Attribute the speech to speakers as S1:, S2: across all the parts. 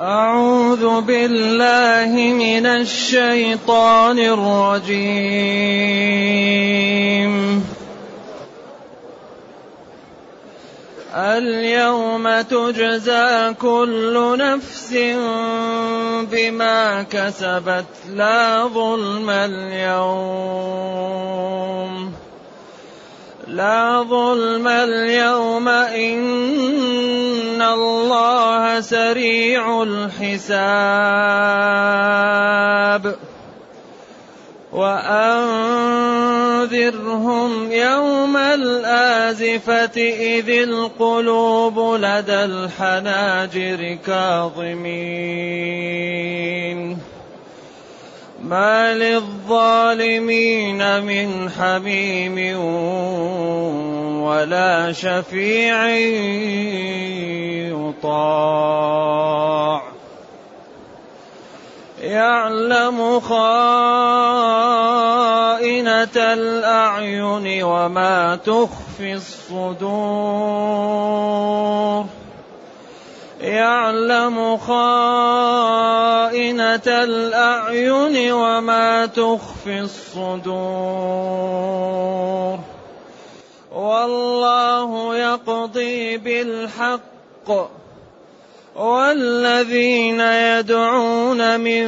S1: أعوذ بالله من الشيطان الرجيم. اليوم تجزى كل نفس بما كسبت لا ظلم اليوم. لا ظلم اليوم إن الله سريع الحساب. وأنذرهم يوم الآزفة إذ القلوب لدى الحناجر كاظمين. ما للظالمين من حميم ولا شفيع يطاع. يعلم خائنة الأعين وما تخفي الصدور. يعلم خائنة الأعين وما تخفي الصدور. والله يقضي بالحق. والذين يدعون من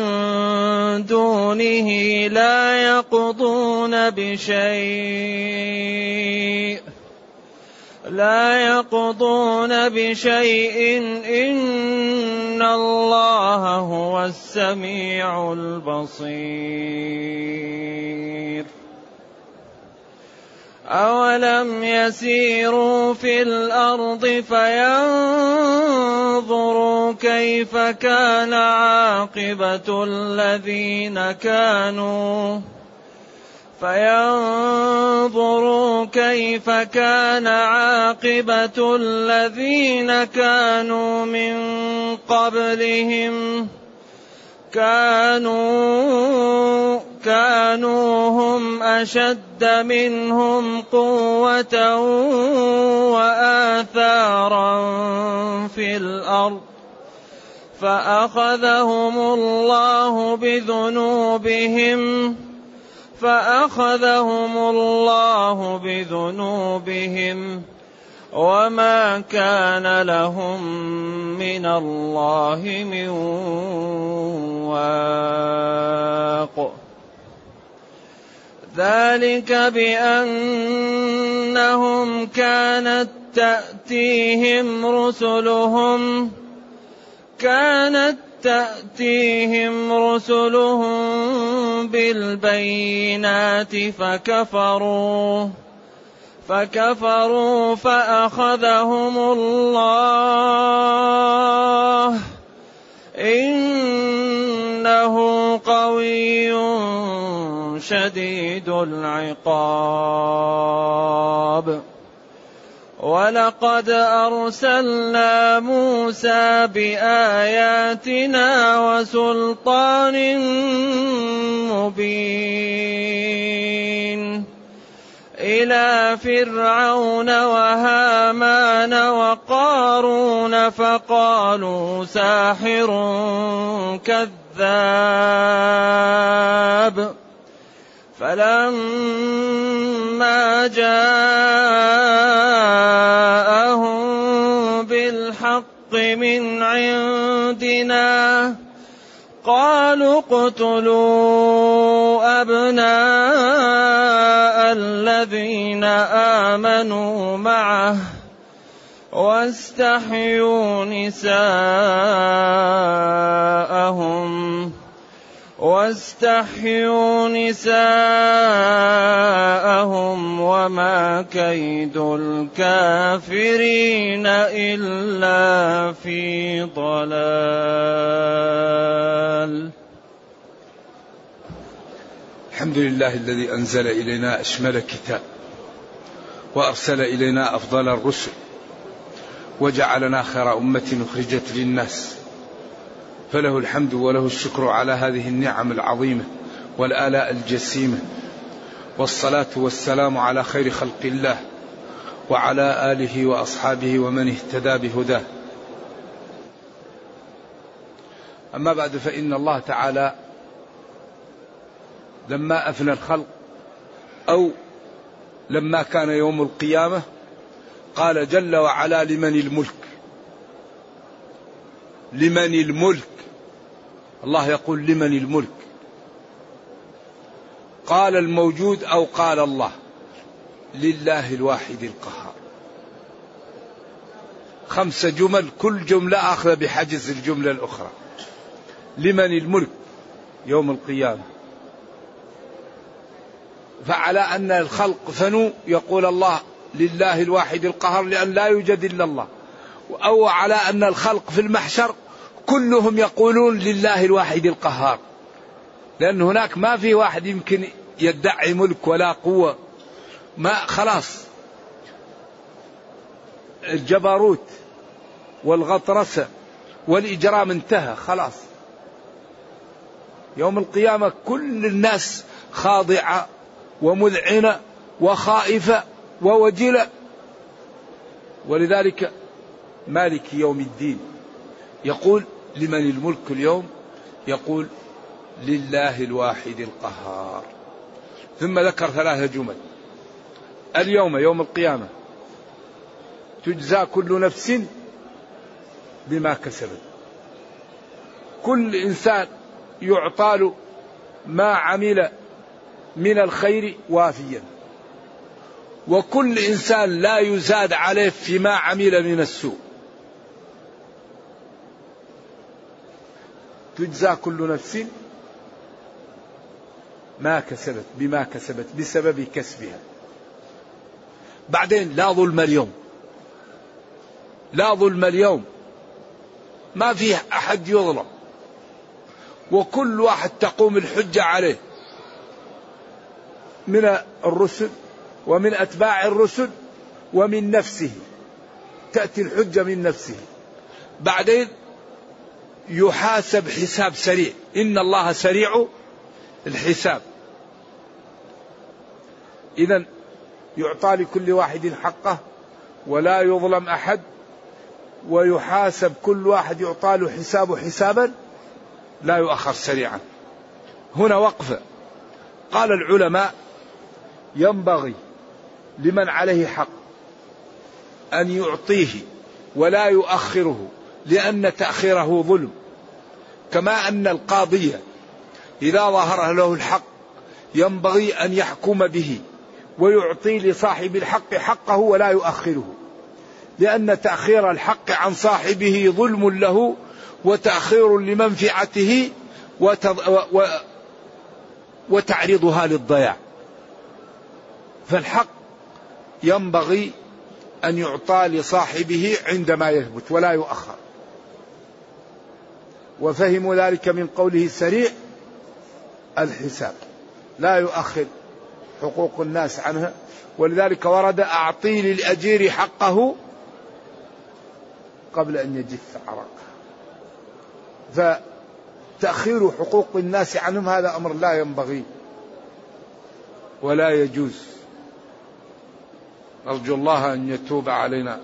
S1: دونه لا يقضون بشيء. لا يقضون بشيء. إن الله هو السميع البصير. اولم يسيروا في الأرض فينظروا كيف كان عاقبه الذين كانوا فينظروا كيف كان عاقبة الذين كانوا من قبلهم كانوا كانوا هم أشد منهم قوة وآثارا في الأرض فأخذهم الله بذنوبهم فأخذهم الله بذنوبهم وما كان لهم من الله من واق. ذلك بأنهم كانت تأتيهم رسلهم كانت تأتيهم رسلهم بالبينات فكفروا فكفروا فأخذهم الله. إنه قوي شديد العقاب. ولقد ارسلنا موسى باياتنا وسلطان مبين إلى فرعون وهامان وقارون فقالوا ساحر كذاب فلما جاءهم بالحق من عندنا قالوا اقتلوا أبناء الذين آمنوا معه واستحيوا نساءهم واستحيوا نساءهم وما كيد الكافرين إلا في ضلال.
S2: الحمد لله الذي أنزل إلينا أشمل كتاب وأرسل إلينا أفضل الرسل وجعلنا خير أمة أخرجت للناس فله الحمد وله الشكر على هذه النعم العظيمة والآلاء الجسيمة. والصلاة والسلام على خير خلق الله وعلى آله وأصحابه ومن اهتدى بهداه.
S3: أما بعد فإن الله تعالى لما أفنى الخلق أو لما كان يوم القيامة قال جل وعلا لمن الملك لمن الملك؟ الله يقول لمن الملك. قال الموجود أو قال الله؟ لله الواحد القهار. خمس جمل كل جملة أخذ بحجز الجملة الأخرى. لمن الملك يوم القيامة؟ فعلى أن الخلق فنوا يقول الله لله الواحد القهر لأن لا يوجد إلا الله. أو على أن الخلق في المحشر كلهم يقولون لله الواحد القهار. لأن هناك ما في واحد يمكن يدعي ملك ولا قوة. ما خلاص. الجبروت والغطرسة والإجرام انتهى خلاص. يوم القيامة كل الناس خاضعة ومذعنة وخائفة ووجلة. ولذلك مالك يوم الدين يقول لمن الملك اليوم يقول لله الواحد القهار. ثم ذكر ثلاثة جمل. اليوم يوم القيامة تجزى كل نفس بما كسبت. كل إنسان يعطى ما عمل من الخير وافيا. وكل إنسان لا يزاد عليه فيما عمل من السوء. تجزى كل نفس ما كسبت بما كسبت بسبب كسبها. بعدين لا ظلم اليوم. لا ظلم اليوم. ما في أحد يظلم. وكل واحد تقوم الحجة عليه. من الرسل ومن أتباع الرسل ومن نفسه. تأتي الحجة من نفسه. بعدين يحاسب حساب سريع. إن الله سريع الحساب. اذا يعطى لكل واحد حقه ولا يظلم أحد ويحاسب كل واحد يعطى له حسابه حسابا لا يؤخر سريعا. هنا وقفه قال العلماء ينبغي لمن عليه حق أن يعطيه ولا يؤخره. لأن تأخيره ظلم. كما أن القاضي إذا ظهر له الحق ينبغي أن يحكم به ويعطي لصاحب الحق حقه ولا يؤخره. لأن تأخير الحق عن صاحبه ظلم له وتأخير لمنفعته وتعريضها للضياع. فالحق ينبغي أن يعطى لصاحبه عندما يثبت ولا يؤخر. وفهموا ذلك من قوله سريع الحساب. لا يؤخر حقوق الناس عنها. ولذلك ورد أعطي للأجير حقه قبل أن يجف عرقه. فتأخير حقوق الناس عنهم هذا أمر لا ينبغي ولا يجوز. نرجو الله أن يتوب علينا.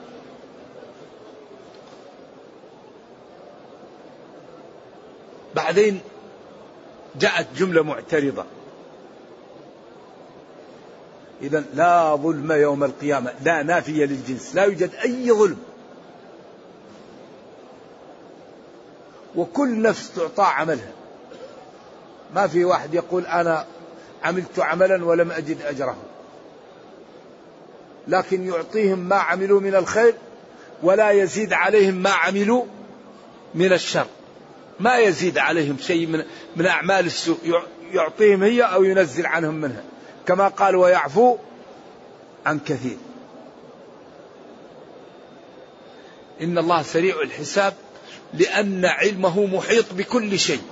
S3: بعدين جاءت جملة معترضة. إذا لا ظلم يوم القيامة. لا نافية للجنس. لا يوجد أي ظلم. وكل نفس تعطى عملها. ما في واحد يقول أنا عملت عملا ولم أجد أجره. لكن يعطيهم ما عملوا من الخير ولا يزيد عليهم ما عملوا من الشر. ما يزيد عليهم شيء من من أعمال السوء. يعطيهم هي أو ينزل عنهم منها. كما قال ويعفو عن كثير. إن الله سريع الحساب لأن علمه محيط بكل شيء.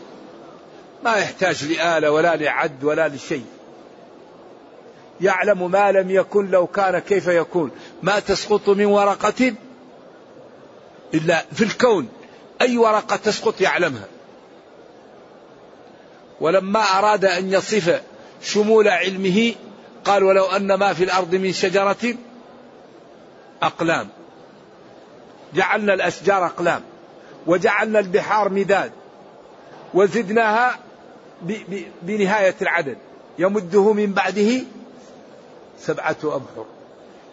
S3: ما يحتاج لآلة ولا لعد ولا لشيء. يعلم ما لم يكن لو كان كيف يكون. ما تسقط من ورقة إلا في الكون. أي ورقة تسقط يعلمها. ولما أراد أن يصف شمول علمه قال ولو أن ما في الأرض من شجرة أقلام. جعلنا الأشجار أقلام وجعلنا البحار مداد وزدناها بنهاية العدد. يمده من بعده سبعة أبحر.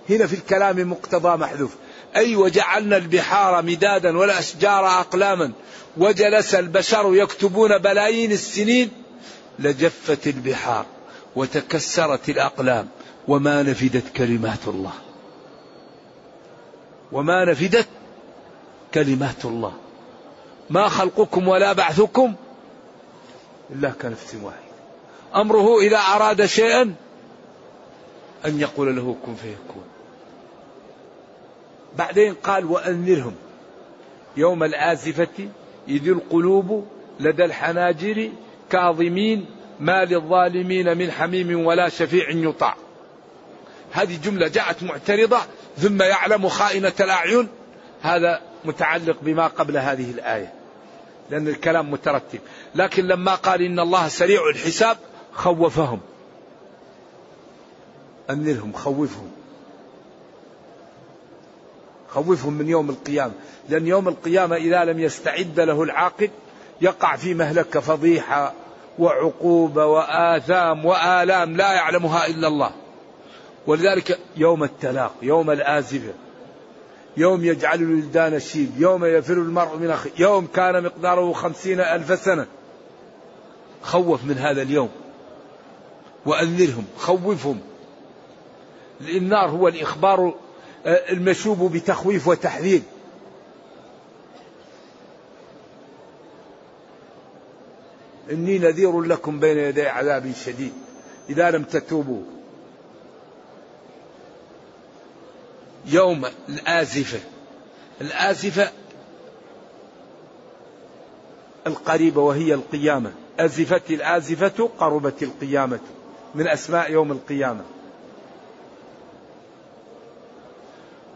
S3: هنا في الكلام مقتضى محذوف. أي وجعلنا البحار مدادا والأشجار أقلاما. وجلس البشر يكتبون بلايين السنين. لجفت البحار وتكسرت الأقلام. وما نفدت كلمات الله. وما نفدت كلمات الله. ما خلقكم ولا بعثكم إلا كنفس واحد أمره إذا أراد شيئا أن يقول له كن فيكون. بعدين قال وأنذرهم. يوم الآزفة إذ القلوب لدى الحناجر كاظمين ما للظالمين من حميم ولا شفيع يطاع. هذه جملة جاءت معترضة ثم يعلم خائنة الأعين. هذا متعلق بما قبل هذه الآية لأن الكلام مترتب. لكن لما قال إن الله سريع الحساب خوفهم. أنذرهم خوفهم. خوفهم من يوم القيامة. لأن يوم القيامة إذا لم يستعد له العاقل يقع في مهلكة فضيحة وعقوبة وآثام وآلام لا يعلمها إلا الله. ولذلك يوم التلاق يوم الآزفة يوم يجعل الولدان شيب يوم يفر المرء من أخيه يوم كان مقداره خمسين ألف سنة. خوف من هذا اليوم. وأنذرهم خوفهم. النار هو الإخبار المشوب بتخويف وتحذير. إني نذير لكم بين يدي عذاب شديد. إذا لم تتوبوا. يوم الآزفة. الآزفة القريبة وهي القيامة. أزفت الآزفة قربت القيامة. من أسماء يوم القيامة.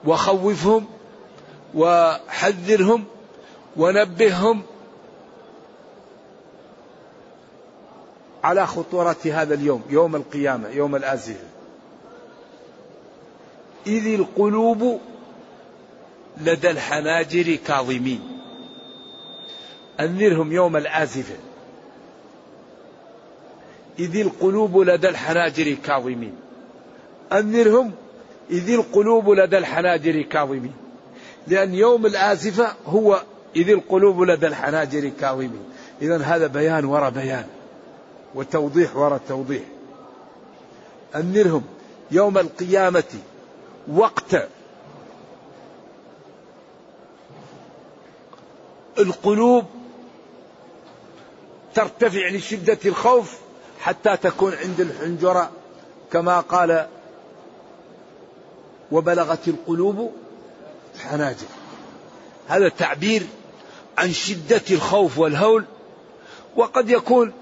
S3: وخوفهم وحذرهم ونبههم على خطورة هذا اليوم يوم القيامة يوم الآزفة. إذ القلوب لدى الحناجر كاظمين. أنذرهم يوم الآزفة. إذ القلوب لدى الحناجر كاظمين. أنذرهم إذ القلوب لدى الحناجر كاظمين. لأن يوم الآزفة هو إذ القلوب لدى الحناجر كاظمين. إذا هذا بيان وراء بيان وتوضيح وراء توضيح. أنذرهم يوم القيامة وقت القلوب ترتفع لشدة الخوف حتى تكون عند الحنجرة كما قال وبلغت القلوب حناجر. هذا تعبير عن شدة الخوف والهول وقد يكون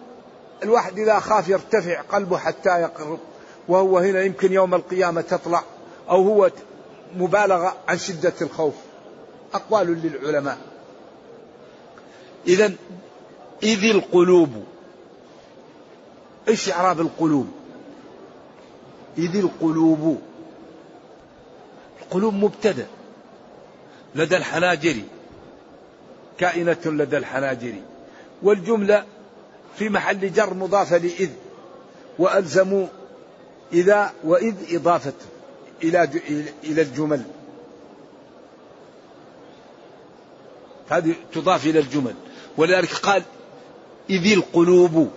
S3: الواحد إذا خاف يرتفع قلبه حتى يقرب وهو هنا يمكن يوم القيامة تطلع أو هو مبالغة عن شدة الخوف. أقوال للعلماء. إذا إذ القلوب إيش إعراب القلوب؟ إذ القلوب القلوب مبتدأ لدى الحناجر كائنة لدى الحناجر. والجملة في محل جر مضافة لإذ وألزموا إذا وإذ إضافة إلى إلى الجمل. هذه تضاف إلى الجمل. ولذلك قال إذ القلوب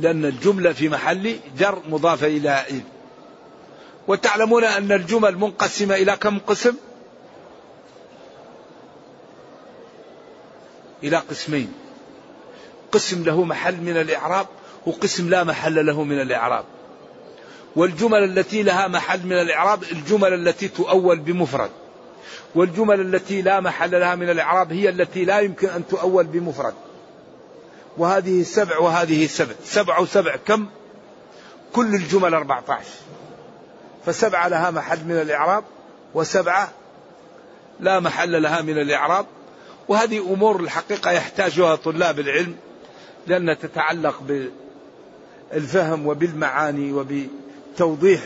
S3: لأن الجملة في محل جر مضافة إلى إذ. وتعلمون أن الجمل منقسمة إلى كم قسم؟ إلى قسمين. قسم له محل من الإعراب وقسم لا محل له من الإعراب. والجمل التي لها محل من الإعراب الجمل التي تؤول بمفرد. والجمل التي لا محل لها من الإعراب هي التي لا يمكن أن تؤول بمفرد. وهذه سبع وهذه سبع. سبع وسبع كم؟ كل الجمل 14 فسبعة لها محل من الإعراب وسبعة لا محل لها من الإعراب وهذه أمور الحقيقة يحتاجها طلاب العلم لأنها تتعلق بالفهم وبالمعاني وبتوضيح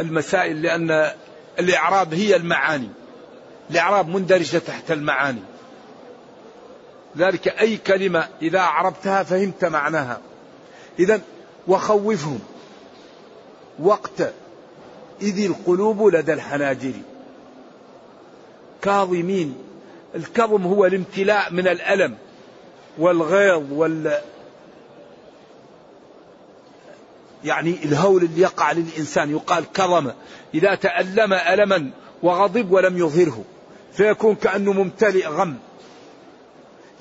S3: المسائل لأن الإعراب هي المعاني. الإعراب مندرجة تحت المعاني. ذلك أي كلمة إذا عربتها فهمت معناها. إذا وخوفهم. وقت إذ القلوب لدى الحناجر. كاظمين الكظم هو الامتلاء من الألم والغيظ وال يعني الهول اللي يقع للإنسان. يقال كظم إذا تألم ألما وغضب ولم يظهره فيكون كأنه ممتلئ غم.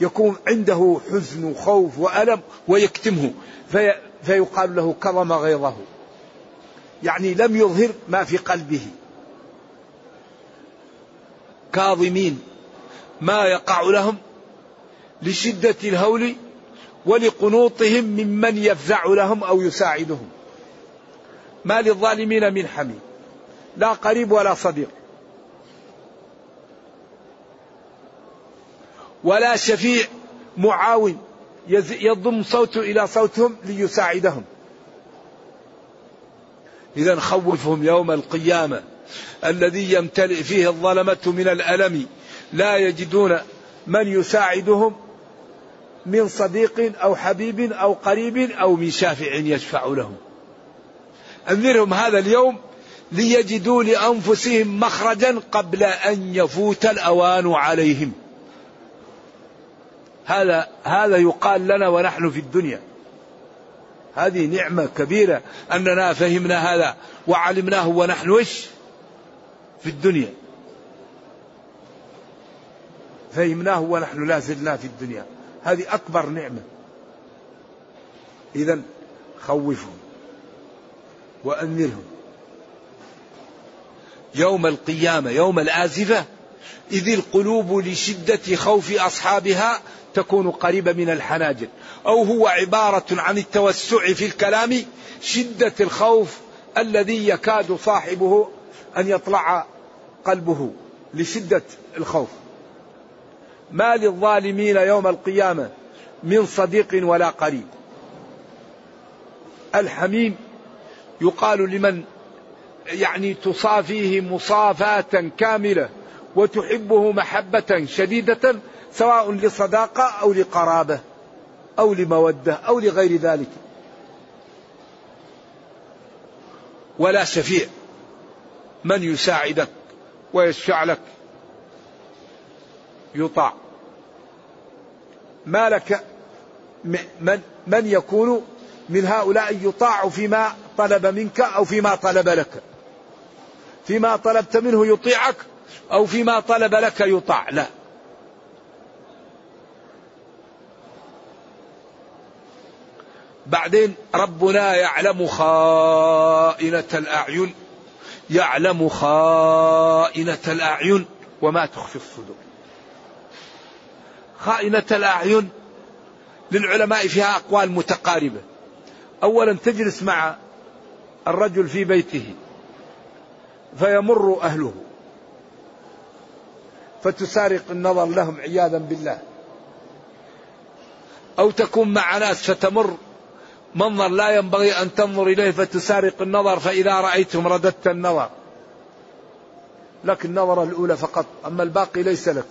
S3: يكون عنده حزن وخوف وألم ويكتمه في فيقال له كظم غيظه. يعني لم يظهر ما في قلبه. كاظمين ما يقع لهم لشدة الهول ولقنوطهم ممن يفزع لهم أو يساعدهم. ما للظالمين من حميم. لا قريب ولا صديق. ولا شفيع معاون يضم صوته إلى صوتهم ليساعدهم. إذا خوفهم يوم القيامة. الذي يمتلئ فيه الظلمة من الألم. لا يجدون من يساعدهم من صديق أو حبيب أو قريب أو من شافع يشفع لهم. أنذرهم هذا اليوم ليجدوا لأنفسهم مخرجا قبل أن يفوت الأوان عليهم. هذا هذا يقال لنا ونحن في الدنيا. هذه نعمة كبيرة أننا فهمنا هذا وعلمناه ونحن وش في الدنيا. فهمناه ونحن لا زلنا في الدنيا. هذه أكبر نعمة. إذا خوفهم وأنذرهم يوم القيامة يوم الآزفة إذ القلوب لشدة خوف أصحابها تكون قريبة من الحناجر. أو هو عبارة عن التوسع في الكلام شدة الخوف الذي يكاد صاحبه أن يطلع قلبه لشدة الخوف. ما للظالمين يوم القيامة من صديق ولا قريب. الحميم يقال لمن يعني تصافيه مصافاة كاملة. وتحبه محبة شديدة سواء لصداقة أو لقرابة أو لمودة أو لغير ذلك. ولا شفيع من يساعدك ويشفع لك يطاع. ما لك من, من يكون من هؤلاء يطاع فيما طلب منك أو فيما طلب لك. فيما طلبت منه يطيعك أو فيما طلب لك يطاع. لا. بعدين ربنا يعلم خائنة الأعين يعلم خائنة الأعين وما تخفي الصدور. خائنة الأعين للعلماء فيها أقوال متقاربة. أولا تجلس مع الرجل في بيته فيمر أهله. فتسارق النظر لهم عياذا بالله. أو تكون مع ناس فتمر منظر لا ينبغي أن تنظر إليه فتسارق النظر فإذا رأيتم رددت النظر. لك النظرة الأولى فقط أما الباقي ليس لك.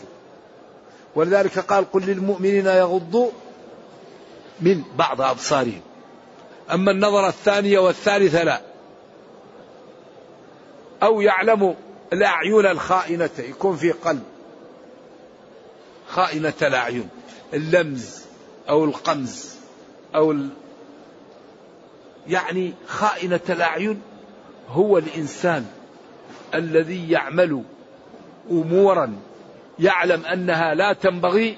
S3: ولذلك قال قل للمؤمنين يغضوا من بعض أبصارهم. أما النظرة الثانية والثالثة لا. أو يعلم الأعين الخائنة يكون في قلب. خائنة الأعين. اللمز أو القمز أو ال... يعني خائنة الأعين هو الإنسان الذي يعمل أمورا يعلم أنها لا تنبغي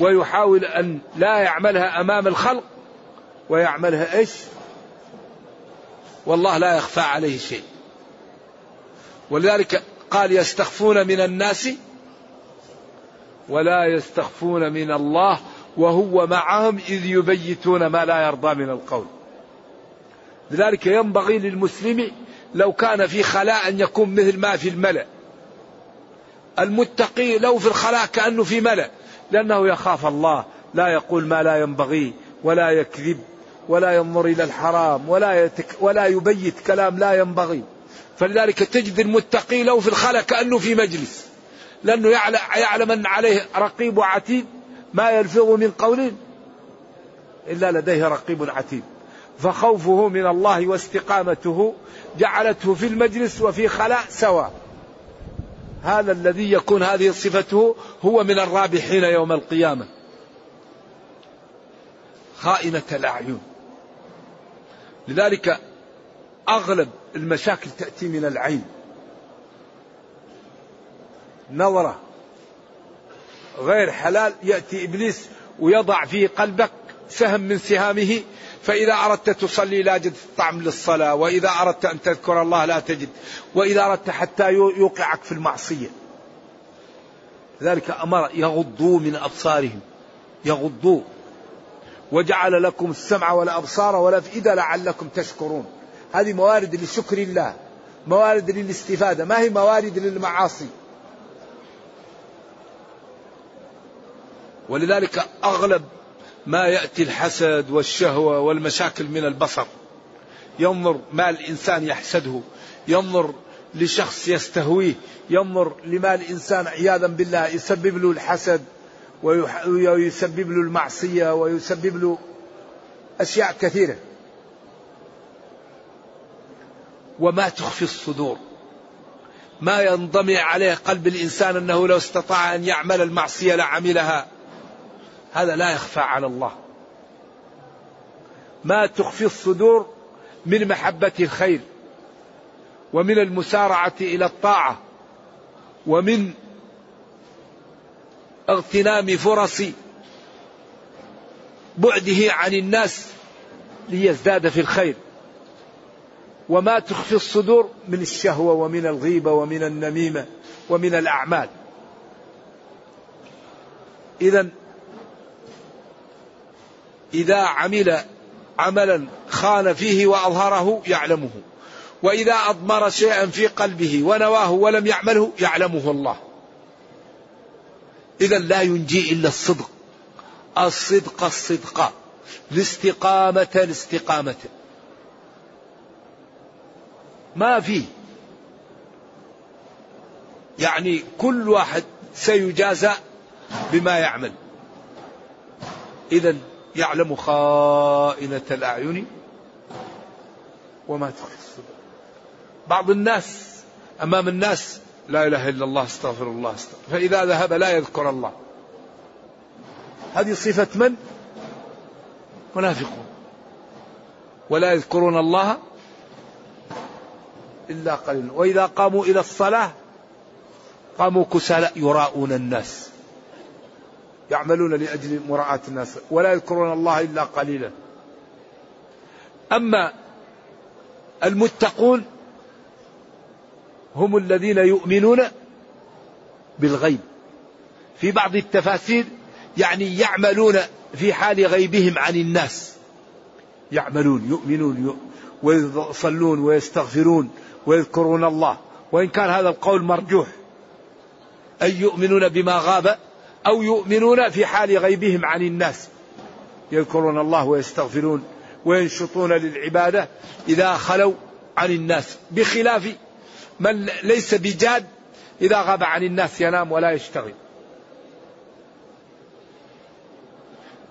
S3: ويحاول أن لا يعملها أمام الخلق ويعملها إيش؟ والله لا يخفى عليه شيء. ولذلك قال يستخفون من الناس ولا يستخفون من الله وهو معهم إذ يبيتون ما لا يرضى من القول. لذلك ينبغي للمسلم لو كان في خلاء أن يكون مثل ما في الملأ. المتقي لو في الخلاء كأنه في ملأ. لأنه يخاف الله لا يقول ما لا ينبغي ولا يكذب ولا ينظر إلى الحرام ولا, يتك ولا يبيت كلام لا ينبغي. فلذلك تجد المتقي لو في الخلاء كأنه في مجلس. لأنه يعلم أن عليه رقيب وعتيد ما يلفظ من قول إلا لديه رقيب عتيد. فخوفه من الله واستقامته جعلته في المجلس وفي خلاء سواء هذا الذي يكون هذه صفته هو من الرابحين يوم القيامة. خائنة الأعين. لذلك أغلب المشاكل تأتي من العين. نظرة غير حلال يأتي إبليس ويضع في قلبك سهم من سهامه فإذا أردت تصلي لا تجد طعم للصلاة وإذا أردت أن تذكر الله لا تجد وإذا أردت حتى يوقعك في المعصية. ذلك أمر يغضوا من أبصارهم يغضوا وجعل لكم السمع والأبصار والأفئدة لعلكم تشكرون. هذه موارد لشكر الله موارد للاستفادة ما هي موارد للمعاصي؟ ولذلك أغلب ما يأتي الحسد والشهوة والمشاكل من البصر. ينظر ما الإنسان يحسده ينظر لشخص يستهويه ينظر لما الإنسان عياذا بالله يسبب له الحسد ويسبب له المعصية ويسبب له أشياء كثيرة. وما تخفي الصدور. ما ينضمي عليه قلب الإنسان أنه لو استطاع أن يعمل المعصية لعملها. هذا لا يخفى على الله. ما تخفي الصدور من محبة الخير ومن المسارعة إلى الطاعة ومن اغتنام فرص بعده عن الناس ليزداد في الخير. وما تخفي الصدور من الشهوة ومن الغيبة ومن النميمة ومن الأعمال. إذا إذا عمل عملا خان فيه وأظهره يعلمه. وإذا أضمر شيئا في قلبه ونواه ولم يعمله يعلمه الله. إذا لا ينجي إلا الصدق. الصدق الصدق. الاستقامة الاستقامة. ما في. يعني كل واحد سيجازى بما يعمل. إذا يعلم خائنة الأعين وما تخفي الصدور. بعض الناس أمام الناس لا إله إلا الله استغفر الله استغفر. فإذا ذهب لا يذكر الله. هذه صفة من؟ منافقون. ولا يذكرون الله إلا قليلا. وإذا قاموا إلى الصلاة قاموا كسالى يراءون الناس. يعملون لأجل مراعاة الناس ولا يذكرون الله إلا قليلا. أما المتقون هم الذين يؤمنون بالغيب. في بعض التفاسير يعني يعملون في حال غيبهم عن الناس. يعملون يؤمنون ويصلون ويستغفرون ويذكرون الله. وإن كان هذا القول مرجوح. أي يؤمنون بما غاب أو يؤمنون في حال غيبهم عن الناس. يذكرون الله ويستغفرون وينشطون للعبادة إذا خلوا عن الناس. بخلاف من ليس بجاد إذا غاب عن الناس ينام ولا يشتغل.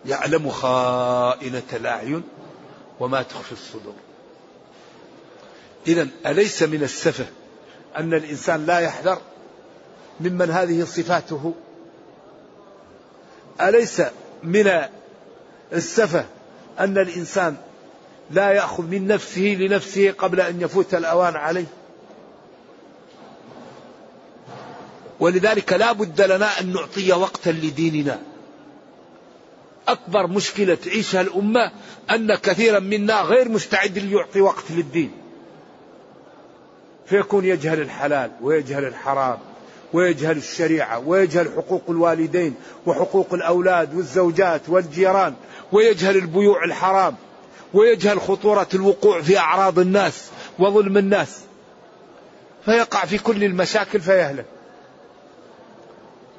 S3: يعلم خائنة الأعين وما تخفي الصدور. إذا أليس من السفه أن الإنسان لا يحذر ممن هذه صفاته أليس من السفه أن الإنسان لا يأخذ من نفسه لنفسه قبل أن يفوت الأوان عليه؟ ولذلك لا بد لنا أن نعطي وقتا لديننا. أكبر مشكلة تعيشها الأمة أن كثيرا منا غير مستعد ليعطي وقت للدين. فيكون يجهل الحلال ويجهل الحرام. ويجهل الشريعة ويجهل حقوق الوالدين وحقوق الأولاد والزوجات والجيران ويجهل البيوع الحرام ويجهل خطورة الوقوع في أعراض الناس وظلم الناس. فيقع في كل المشاكل فيهلك.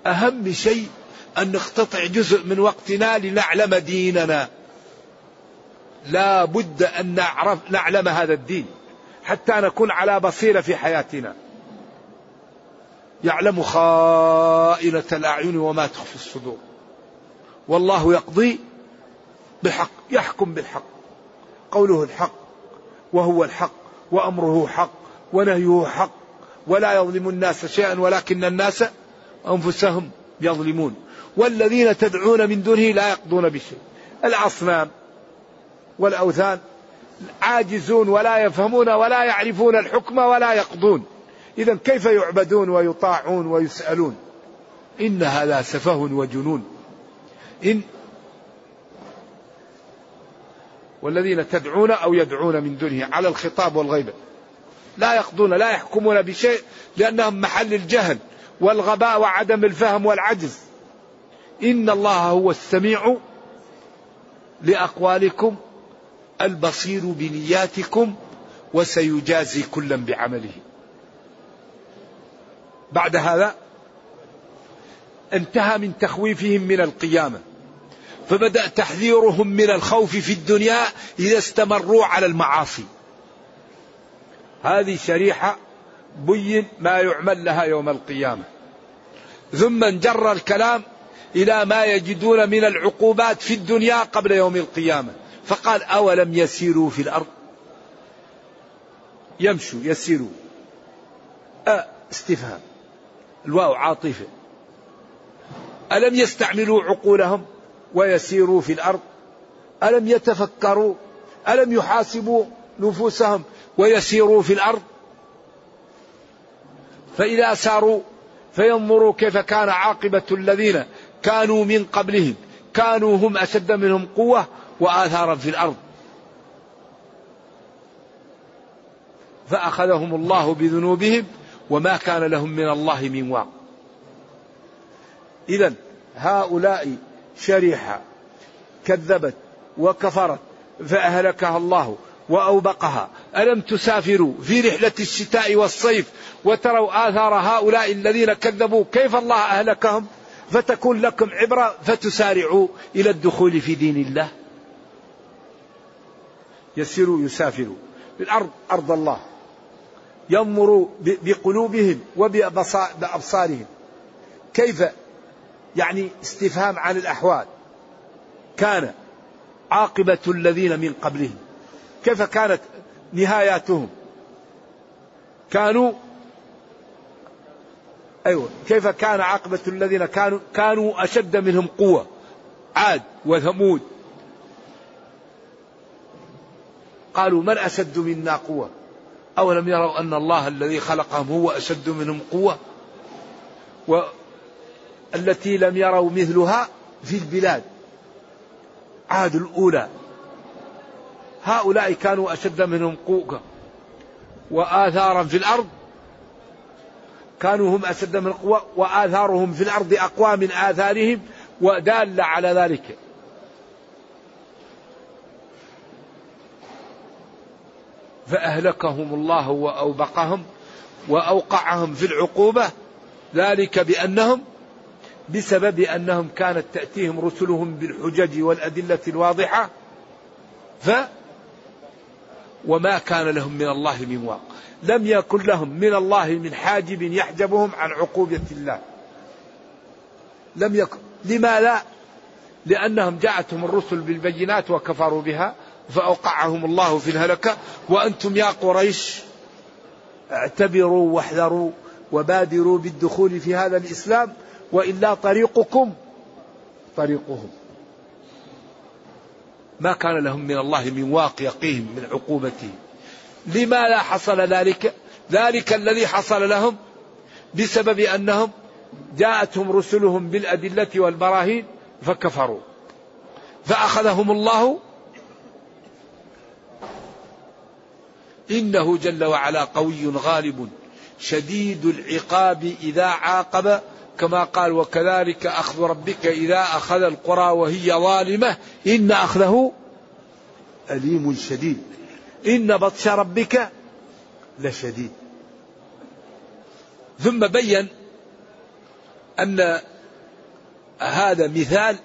S3: أهم شيء أن نقتطع جزء من وقتنا لنعلم ديننا. لا بد أن نعرف نعلم هذا الدين حتى نكون على بصيرة في حياتنا. يعلم خائنة الأعين وما تخفي الصدور. والله يقضي بحق يحكم بالحق. قوله الحق وهو الحق وأمره حق ونهيه حق ولا يظلم الناس شيئا ولكن الناس أنفسهم يظلمون. والذين تدعون من دونه لا يقضون بشيء. الأصنام والأوثان عاجزون ولا يفهمون ولا يعرفون الحكم ولا يقضون. إذا كيف يعبدون ويطاعون ويسألون؟ إن هذا سفه وجنون. إن والذين تدعون أو يدعون من دونه على الخطاب والغيبة لا يقضون لا يحكمون بشيء لأنهم محل الجهل والغباء وعدم الفهم والعجز. إن الله هو السميع لأقوالكم البصير بنياتكم وسيجازي كلا بعمله. بعد هذا انتهى من تخويفهم من القيامة. فبدأ تحذيرهم من الخوف في الدنيا إذا استمروا على المعاصي. هذه شريحة بين ما يعمل لها يوم القيامة. ثم انجر الكلام إلى ما يجدون من العقوبات في الدنيا قبل يوم القيامة. فقال أولم يسيروا في الأرض؟ يمشوا يسيروا. أه استفهام. الواو عاطفة. ألم يستعملوا عقولهم ويسيروا في الأرض؟ ألم يتفكروا؟ ألم يحاسبوا نفوسهم ويسيروا في الأرض؟ فإذا ساروا فينظروا كيف كان عاقبة الذين كانوا من قبلهم. كانوا هم أشد منهم قوة وآثارا في الأرض. فأخذهم الله بذنوبهم وما كان لهم من الله من واق. إذا هؤلاء شريحة كذبت وكفرت فأهلكها الله وأوبقها. ألم تسافروا في رحلة الشتاء والصيف وتروا آثار هؤلاء الذين كذبوا؟ كيف الله أهلكهم؟ فتكون لكم عبرة فتسارعوا إلى الدخول في دين الله. يسيروا يسافروا. الأرض أرض الله. ينظروا بقلوبهم وبأبصارهم كيف؟ يعني استفهام عن الأحوال. كان عاقبة الذين من قبلهم. كيف كانت نهاياتهم؟ كانوا أيوة كيف كان عاقبة الذين كانوا كانوا أشد منهم قوة؟ عاد وثمود. قالوا من أشد منا قوة؟ أولم يروا أن الله الذي خلقهم هو أشد منهم قوة؟ والتي لم يروا مثلها في البلاد. عاد الأولى. هؤلاء كانوا أشد منهم قوة. وآثارا في الأرض. كانوا هم أشد من قوة وآثارهم في الأرض أقوى من آثارهم ودال على ذلك. فأهلكهم الله وأوبقهم وأوقعهم في العقوبة. ذلك بأنهم بسبب أنهم كانت تأتيهم رسلهم بالحجج والأدلة الواضحة. ف وما كان لهم من الله من واق. لم يكن لهم من الله من حاجب يحجبهم عن عقوبة الله. لم يكن. لما لا لأنهم جاءتهم الرسل بالبينات وكفروا بها. فأوقعهم الله في الهلكة. وأنتم يا قريش اعتبروا واحذروا وبادروا بالدخول في هذا الإسلام وإلا طريقكم طريقهم. ما كان لهم من الله من واق يقيهم من عقوبته. لما لا حصل ذلك؟ ذلك الذي حصل لهم بسبب أنهم جاءتهم رسلهم بالأدلة والبراهين فكفروا. فأخذهم الله إنه جل وعلا قوي غالب شديد العقاب إذا عاقب كما قال وكذلك أخذ ربك إذا أخذ القرى وهي ظالمة إن أخذه أليم شديد. إن بطش ربك لشديد. ثم بين أن هذا مثال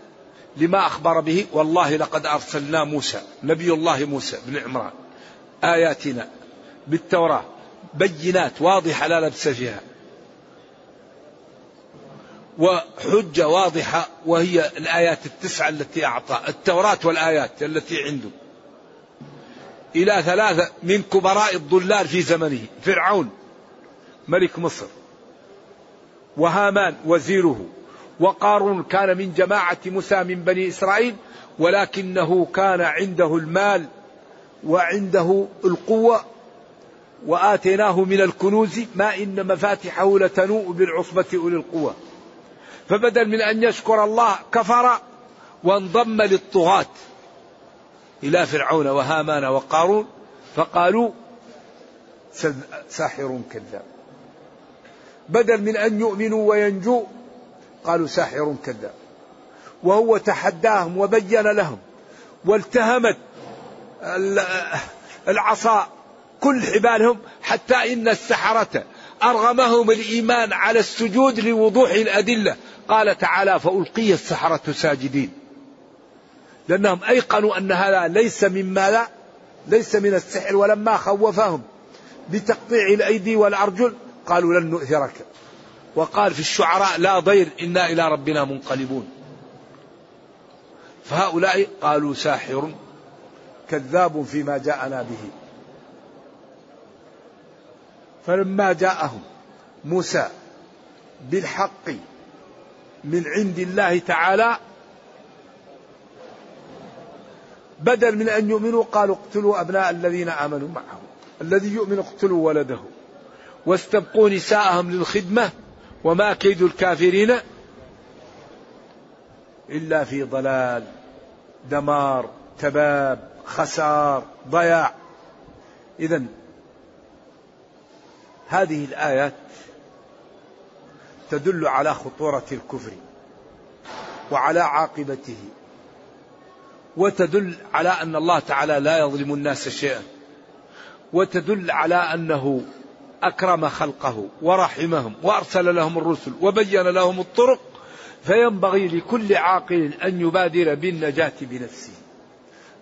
S3: لما أخبر به والله لقد أرسلنا موسى نبي الله موسى بن عمران. آياتنا بالتوراة. بينات واضحة لا لبس فيها. وحجة واضحة وهي الآيات التسعة التي أعطى التوراة والآيات التي عنده. إلى ثلاثة من كبراء الضلال في زمنه فرعون ملك مصر وهامان وزيره وقارون كان من جماعة موسى من بني إسرائيل ولكنه كان عنده المال وعنده القوة وآتيناه من الكنوز ما إن مفاتحه لتنوء بالعصبة أولي القوة. فبدل من أن يشكر الله كفر وانضم للطغاة إلى فرعون وهامان وقارون فقالوا ساحر كذاب. بدل من أن يؤمنوا وينجوا قالوا ساحر كذاب. وهو تحداهم وبين لهم والتهمت العصا كل حبالهم حتى إن السحرة أرغمهم الإيمان على السجود لوضوح الأدلة. قال تعالى فألقي السحرة ساجدين. لأنهم أيقنوا أن هذا ليس مما لا ليس من السحر ولما خوفهم بتقطيع الأيدي والأرجل. قالوا لن نؤثرك. وقال في الشعراء لا ضير إنا إلى ربنا منقلبون. فهؤلاء قالوا ساحر. كذاب فيما جاءنا به. فلما جاءهم موسى بالحق من عند الله تعالى بدل من أن يؤمنوا قالوا اقتلوا أبناء الذين آمنوا معه الذي يؤمن اقتلوا ولده. واستبقوا نساءهم للخدمة وما كيد الكافرين إلا في ضلال دمار تباب. خسار ضياع. إذا هذه الآيات تدل على خطورة الكفر وعلى عاقبته وتدل على أن الله تعالى لا يظلم الناس شيئا وتدل على أنه أكرم خلقه ورحمهم وأرسل لهم الرسل وبين لهم الطرق فينبغي لكل عاقل أن يبادر بالنجاة بنفسه.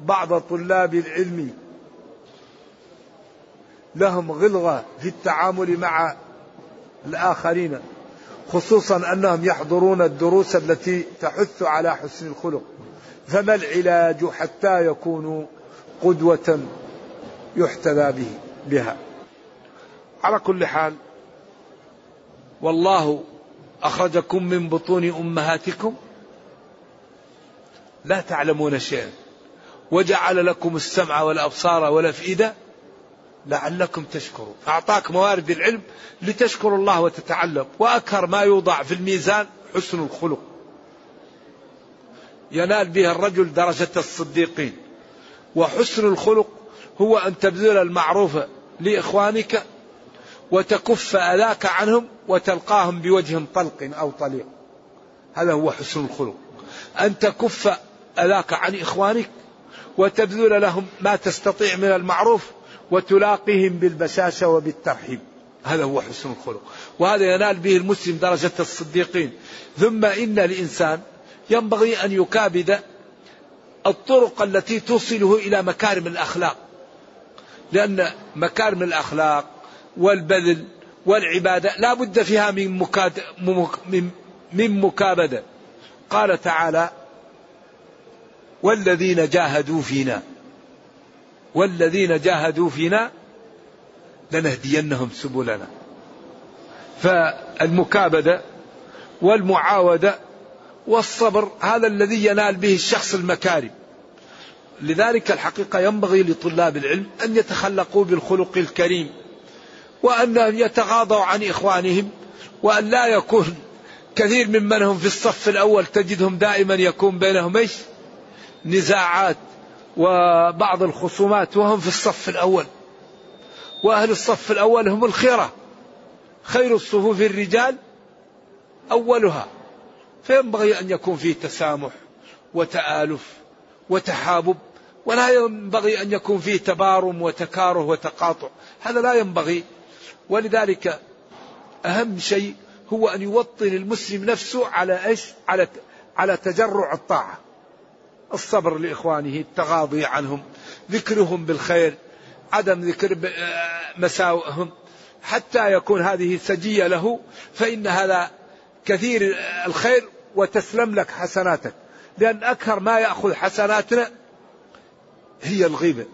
S3: بعض طلاب العلم لهم غلظة في التعامل مع الآخرين خصوصا أنهم يحضرون الدروس التي تحث على حسن الخلق. فما العلاج حتى يكونوا قدوة يحتذى به بها؟ على كل حال والله أخرجكم من بطون أمهاتكم. لا تعلمون شيئا. وجعل لكم السمع والأبصار والأفئدة لعلكم تشكرون. أعطاك موارد العلم لتشكر الله وتتعلم. وأكثر ما يوضع في الميزان حسن الخلق. ينال به الرجل درجة الصديقين. وحسن الخلق هو أن تبذل المعروف لإخوانك وتكف أذاك عنهم وتلقاهم بوجه طلق أو طليق. هذا هو حسن الخلق. أن تكف أذاك عن إخوانك وتبذل لهم ما تستطيع من المعروف وتلاقيهم بالبشاشة وبالترحيب. هذا هو حسن الخلق. وهذا ينال به المسلم درجة الصديقين. ثم إن الإنسان ينبغي أن يكابد الطرق التي توصله إلى مكارم الأخلاق. لأن مكارم الأخلاق والبذل والعبادة لا بد فيها من, مكاد من مكابدة. قال تعالى والذين جاهدوا فينا والذين جاهدوا فينا لنهدينهم سبلنا. فالمكابدة والمعاودة والصبر هذا الذي ينال به الشخص المكارم. لذلك الحقيقة ينبغي لطلاب العلم أن يتخلقوا بالخلق الكريم وأن يتغاضوا عن إخوانهم وأن لا يكون كثير ممن هم في الصف الأول تجدهم دائما يكون بينهم إيش؟ نزاعات وبعض الخصومات وهم في الصف الأول. وأهل الصف الأول هم الخيرة. خير الصفوف الرجال أولها. فينبغي أن يكون فيه تسامح وتآلف وتحابب ولا ينبغي أن يكون فيه تبارم وتكاره وتقاطع. هذا لا ينبغي. ولذلك أهم شيء هو أن يوطن المسلم نفسه على إيش؟ على على تجرع الطاعة. الصبر لإخوانه التغاضي عنهم ذكرهم بالخير عدم ذكر مساوئهم. حتى يكون هذه سجية له فإن هذا كثير الخير وتسلم لك حسناتك. لأن أكثر ما يأخذ حسناتنا هي الغيبة.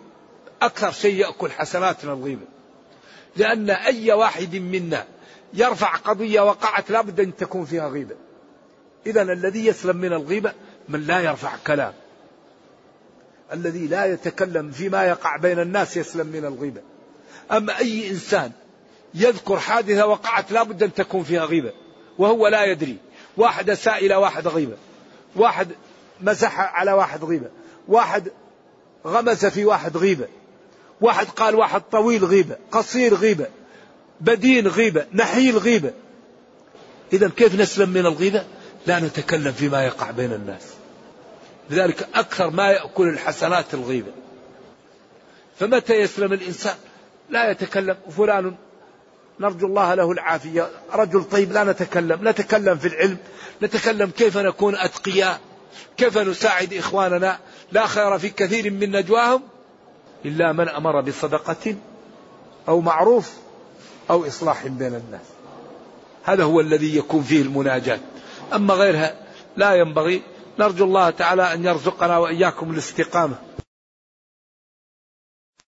S3: أكثر شيء يأكل حسناتنا الغيبة. لأن أي واحد منا يرفع قضية وقعت لابد أن تكون فيها غيبة. إذا الذي يسلم من الغيبة من لا يرفع كلام. الذي لا يتكلم فيما يقع بين الناس يسلم من الغيبة. أما أي إنسان يذكر حادثة وقعت لابد أن تكون فيها غيبة وهو لا يدري. واحد أساء إلى واحد غيبة واحد مسح على واحد غيبة واحد غمس في واحد غيبة واحد قال واحد طويل غيبة قصير غيبة بدين غيبة نحيل غيبة. إذا كيف نسلم من الغيبة؟ لا نتكلم فيما يقع بين الناس. لذلك أكثر ما يأكل الحسنات الغيبة. فمتى يسلم الإنسان؟ لا يتكلم. فلان نرجو الله له العافية. رجل طيب لا نتكلم. نتكلم في العلم. نتكلم كيف نكون أتقياء. كيف نساعد إخواننا. لا خير في كثير من نجواهم إلا من أمر بصدقة أو معروف أو إصلاح بين الناس. هذا هو الذي يكون فيه المناجاة. أما غيرها لا ينبغي نرجو الله تعالى أن يرزقنا وإياكم الاستقامة.